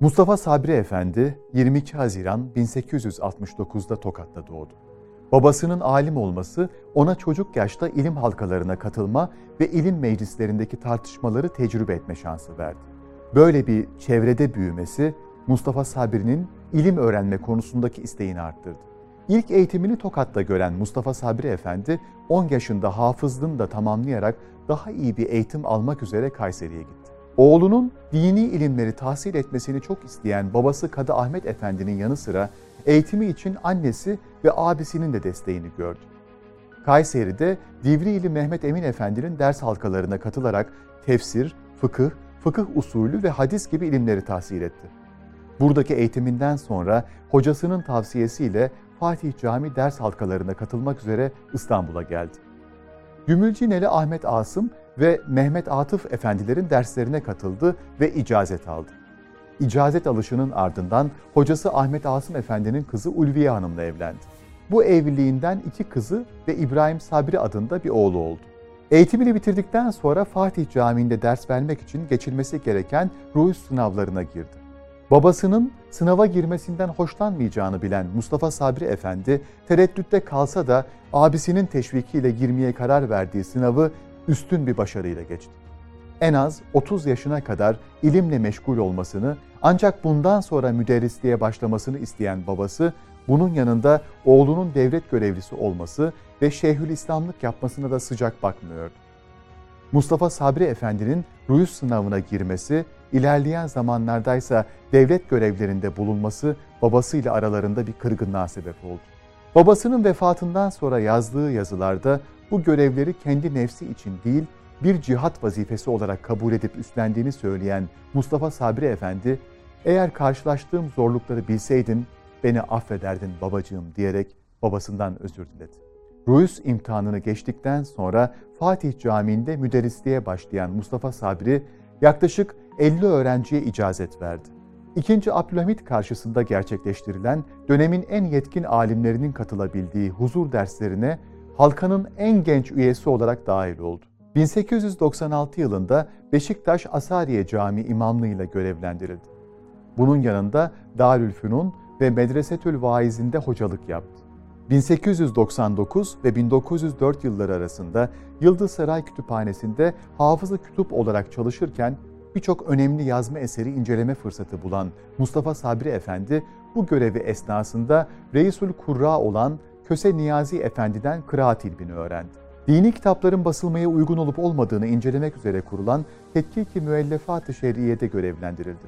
Mustafa Sabri Efendi 22 Haziran 1869'da Tokat'ta doğdu. Babasının alim olması ona çocuk yaşta ilim halkalarına katılma ve ilim meclislerindeki tartışmaları tecrübe etme şansı verdi. Böyle bir çevrede büyümesi Mustafa Sabri'nin ilim öğrenme konusundaki isteğini arttırdı. İlk eğitimini Tokat'ta gören Mustafa Sabri Efendi 10 yaşında hafızlığını da tamamlayarak daha iyi bir eğitim almak üzere Kayseri'ye gitti. Oğlunun dini ilimleri tahsil etmesini çok isteyen babası Kadı Ahmet Efendi'nin yanı sıra eğitimi için annesi ve abisinin de desteğini gördü. Kayseri'de Divriğili Mehmet Emin Efendi'nin ders halkalarına katılarak tefsir, fıkıh, fıkıh usulü ve hadis gibi ilimleri tahsil etti. Buradaki eğitiminden sonra hocasının tavsiyesiyle Fatih Cami ders halkalarına katılmak üzere İstanbul'a geldi. Gümülcineli Ahmet Asım ve Mehmet Atıf efendilerin derslerine katıldı ve icazet aldı. İcazet alışının ardından hocası Ahmet Asım Efendi'nin kızı Ulviye Hanım'la evlendi. Bu evliliğinden iki kızı ve İbrahim Sabri adında bir oğlu oldu. Eğitimini bitirdikten sonra Fatih Camii'nde ders vermek için geçilmesi gereken ruh sınavlarına girdi. Babasının sınava girmesinden hoşlanmayacağını bilen Mustafa Sabri Efendi tereddütte kalsa da abisinin teşvikiyle girmeye karar verdiği sınavı üstün bir başarıyla geçti. En az 30 yaşına kadar ilimle meşgul olmasını ancak bundan sonra müderrisliğe başlamasını isteyen babası bunun yanında oğlunun devlet görevlisi olması ve Şeyhülislamlık yapmasına da sıcak bakmıyordu. Mustafa Sabri Efendi'nin Ruyus sınavına girmesi, ilerleyen zamanlardaysa devlet görevlerinde bulunması babasıyla aralarında bir kırgınlığa sebep oldu. Babasının vefatından sonra yazdığı yazılarda bu görevleri kendi nefsi için değil, bir cihat vazifesi olarak kabul edip üstlendiğini söyleyen Mustafa Sabri Efendi, eğer karşılaştığım zorlukları bilseydin beni affederdin babacığım diyerek babasından özür diledi. Ruyus imtihanını geçtikten sonra Fatih Camii'nde müderrisliğe başlayan Mustafa Sabri yaklaşık 50 öğrenciye icazet verdi. İkinci Abdülhamit karşısında gerçekleştirilen dönemin en yetkin alimlerinin katılabildiği huzur derslerine halkanın en genç üyesi olarak dahil oldu. 1896 yılında Beşiktaş Asariye Camii imamlığıyla görevlendirildi. Bunun yanında Darülfünun ve Medresetül Vaiz'inde hocalık yaptı. 1899 ve 1904 yılları arasında Yıldız Saray Kütüphanesi'nde hafızı kütüp olarak çalışırken birçok önemli yazma eseri inceleme fırsatı bulan Mustafa Sabri Efendi bu görevi esnasında Reisul Kurra olan Köse Niyazi Efendi'den kıraat ilmini öğrendi. Dini kitapların basılmaya uygun olup olmadığını incelemek üzere kurulan Tetkik-i Müellefat-ı Şer'iye'de görevlendirildi.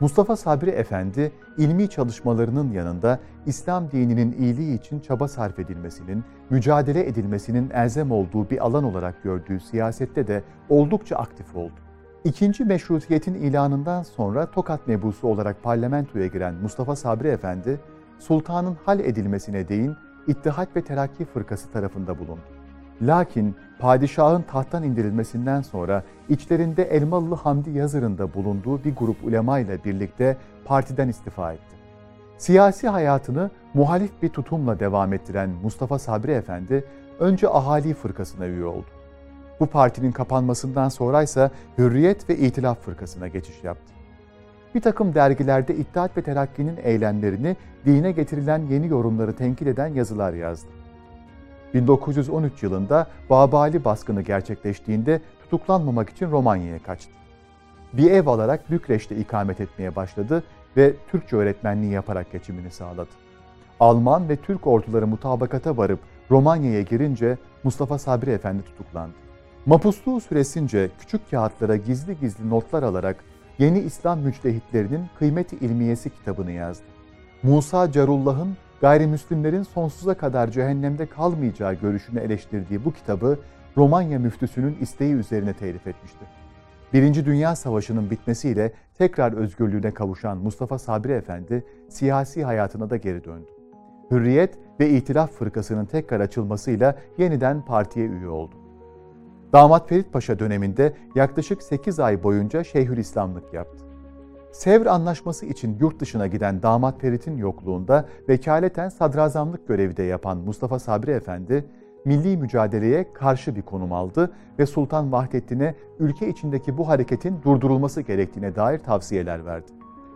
Mustafa Sabri Efendi, ilmi çalışmalarının yanında İslam dininin iyiliği için çaba sarf edilmesinin, mücadele edilmesinin elzem olduğu bir alan olarak gördüğü siyasette de oldukça aktif oldu. İkinci meşrutiyetin ilanından sonra Tokat mebusu olarak parlamentoya giren Mustafa Sabri Efendi, sultanın hal edilmesine değin İttihat ve Terakki Fırkası tarafında bulundu. Lakin padişahın tahttan indirilmesinden sonra içlerinde Elmalılı Hamdi Yazır'ın da bulunduğu bir grup ulema ile birlikte partiden istifa etti. Siyasi hayatını muhalif bir tutumla devam ettiren Mustafa Sabri Efendi önce Ahali Fırkası'na üye oldu. Bu partinin kapanmasından sonra ise Hürriyet ve İtilaf Fırkası'na geçiş yaptı. Bir takım dergilerde İttihat ve Terakki'nin eylemlerini, dine getirilen yeni yorumları tenkit eden yazılar yazdı. 1913 yılında Babali baskını gerçekleştiğinde tutuklanmamak için Romanya'ya kaçtı. Bir ev alarak Bükreş'te ikamet etmeye başladı ve Türkçe öğretmenliği yaparak geçimini sağladı. Alman ve Türk orduları mutabakata varıp Romanya'ya girince Mustafa Sabri Efendi tutuklandı. Mapusluğu süresince küçük kağıtlara gizli gizli notlar alarak Yeni İslam Müçtehitlerinin Kıymeti İlmiyesi kitabını yazdı. Musa Carullah'ın gayrimüslimlerin sonsuza kadar cehennemde kalmayacağı görüşünü eleştirdiği bu kitabı Romanya müftüsünün isteği üzerine telif etmişti. Birinci Dünya Savaşı'nın bitmesiyle tekrar özgürlüğüne kavuşan Mustafa Sabri Efendi siyasi hayatına da geri döndü. Hürriyet ve İtilaf Fırkası'nın tekrar açılmasıyla yeniden partiye üye oldu. Damat Ferit Paşa döneminde yaklaşık 8 ay boyunca Şeyhülislamlık yaptı. Sevr Anlaşması için yurt dışına giden damat Ferit'in yokluğunda vekaleten sadrazamlık görevi de yapan Mustafa Sabri Efendi, milli mücadeleye karşı bir konum aldı ve Sultan Vahdettin'e ülke içindeki bu hareketin durdurulması gerektiğine dair tavsiyeler verdi.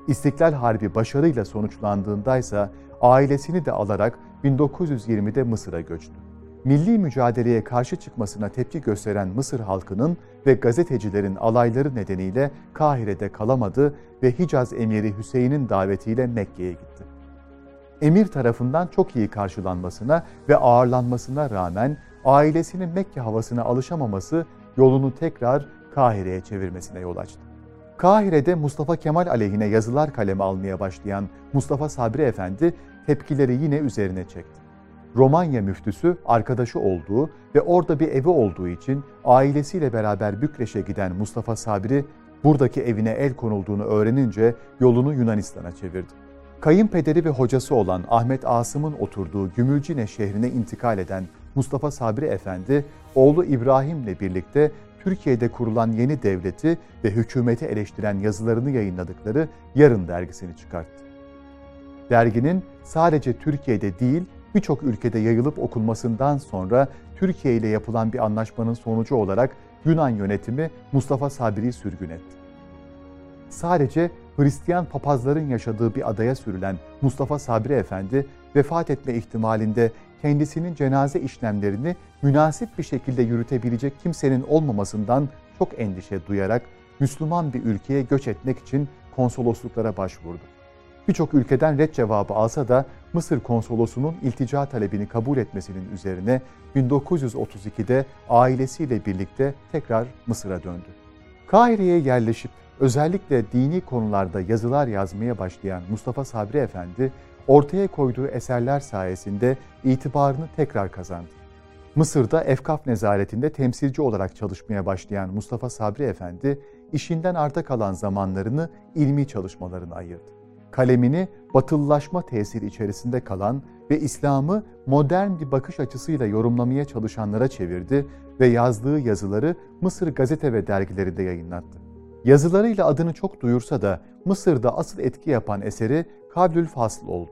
İstiklal Harbi başarıyla sonuçlandığındaysa ailesini de alarak 1920'de Mısır'a göçtü. Milli mücadeleye karşı çıkmasına tepki gösteren Mısır halkının ve gazetecilerin alayları nedeniyle Kahire'de kalamadı ve Hicaz emiri Hüseyin'in davetiyle Mekke'ye gitti. Emir tarafından çok iyi karşılanmasına ve ağırlanmasına rağmen ailesinin Mekke havasına alışamaması yolunu tekrar Kahire'ye çevirmesine yol açtı. Kahire'de Mustafa Kemal aleyhine yazılar kaleme almaya başlayan Mustafa Sabri Efendi tepkileri yine üzerine çekti. Romanya müftüsü arkadaşı olduğu ve orada bir evi olduğu için ailesiyle beraber Bükreş'e giden Mustafa Sabri buradaki evine el konulduğunu öğrenince yolunu Yunanistan'a çevirdi. Kayınpederi ve hocası olan Ahmet Asım'ın oturduğu Gümülcine şehrine intikal eden Mustafa Sabri Efendi, oğlu İbrahim'le birlikte Türkiye'de kurulan yeni devleti ve hükümeti eleştiren yazılarını yayınladıkları Yarın dergisini çıkarttı. Derginin sadece Türkiye'de değil, birçok ülkede yayılıp okunmasından sonra Türkiye ile yapılan bir anlaşmanın sonucu olarak Yunan yönetimi Mustafa Sabri'yi sürgün etti. Sadece Hristiyan papazların yaşadığı bir adaya sürülen Mustafa Sabri Efendi vefat etme ihtimalinde kendisinin cenaze işlemlerini münasip bir şekilde yürütebilecek kimsenin olmamasından çok endişe duyarak Müslüman bir ülkeye göç etmek için konsolosluklara başvurdu. Birçok ülkeden red cevabı alsa da Mısır konsolosunun iltica talebini kabul etmesinin üzerine 1932'de ailesiyle birlikte tekrar Mısır'a döndü. Kahire'ye yerleşip özellikle dini konularda yazılar yazmaya başlayan Mustafa Sabri Efendi, ortaya koyduğu eserler sayesinde itibarını tekrar kazandı. Mısır'da Efkaf nezaretinde temsilci olarak çalışmaya başlayan Mustafa Sabri Efendi, işinden arta kalan zamanlarını ilmi çalışmalarına ayırdı kalemini batılılaşma tesiri içerisinde kalan ve İslam'ı modern bir bakış açısıyla yorumlamaya çalışanlara çevirdi ve yazdığı yazıları Mısır gazete ve dergilerinde yayınlattı. Yazılarıyla adını çok duyursa da Mısır'da asıl etki yapan eseri Kavlül Fasl oldu.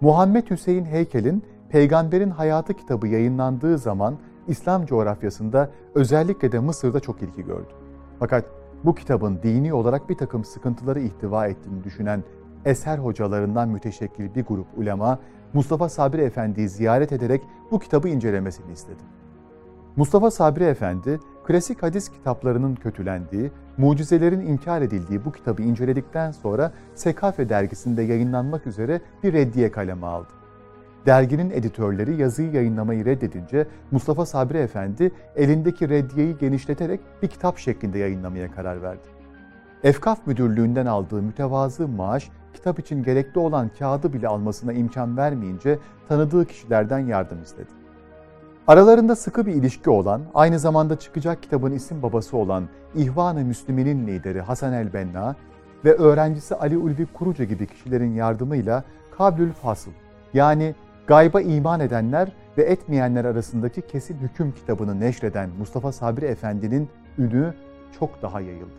Muhammed Hüseyin Heykel'in Peygamberin Hayatı kitabı yayınlandığı zaman İslam coğrafyasında özellikle de Mısır'da çok ilgi gördü. Fakat bu kitabın dini olarak bir takım sıkıntıları ihtiva ettiğini düşünen eser hocalarından müteşekkil bir grup ulema Mustafa Sabri Efendi'yi ziyaret ederek bu kitabı incelemesini istedi. Mustafa Sabri Efendi, klasik hadis kitaplarının kötülendiği, mucizelerin inkar edildiği bu kitabı inceledikten sonra Sekafe dergisinde yayınlanmak üzere bir reddiye kaleme aldı. Derginin editörleri yazıyı yayınlamayı reddedince Mustafa Sabri Efendi elindeki reddiyeyi genişleterek bir kitap şeklinde yayınlamaya karar verdi. Efkaf Müdürlüğü'nden aldığı mütevazı maaş kitap için gerekli olan kağıdı bile almasına imkan vermeyince tanıdığı kişilerden yardım istedi. Aralarında sıkı bir ilişki olan, aynı zamanda çıkacak kitabın isim babası olan İhvan-ı Müslümin'in lideri Hasan el-Benna ve öğrencisi Ali Ulvi Kurucu gibi kişilerin yardımıyla Kablül Fasıl yani gayba iman edenler ve etmeyenler arasındaki kesin hüküm kitabını neşreden Mustafa Sabri Efendi'nin ünü çok daha yayıldı.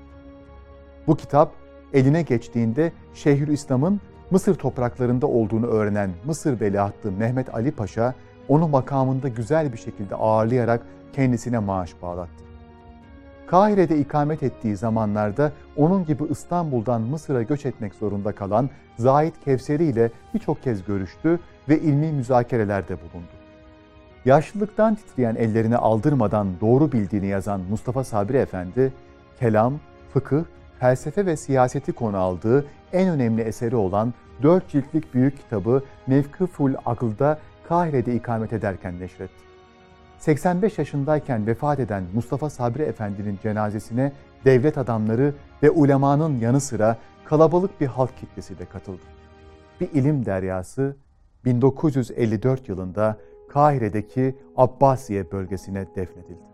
Bu kitap eline geçtiğinde Şeyhülislam'ın Mısır topraklarında olduğunu öğrenen Mısır veliahtı Mehmet Ali Paşa onu makamında güzel bir şekilde ağırlayarak kendisine maaş bağlattı. Kahire'de ikamet ettiği zamanlarda onun gibi İstanbul'dan Mısır'a göç etmek zorunda kalan Zahid Kevseri ile birçok kez görüştü ve ilmi müzakerelerde bulundu. Yaşlılıktan titreyen ellerini aldırmadan doğru bildiğini yazan Mustafa Sabri Efendi, kelam, fıkıh felsefe ve siyaseti konu aldığı en önemli eseri olan dört ciltlik büyük kitabı Mevkıful Akıl'da Kahire'de ikamet ederken neşretti. 85 yaşındayken vefat eden Mustafa Sabri Efendi'nin cenazesine devlet adamları ve ulemanın yanı sıra kalabalık bir halk kitlesi de katıldı. Bir ilim deryası 1954 yılında Kahire'deki Abbasiye bölgesine defnedildi.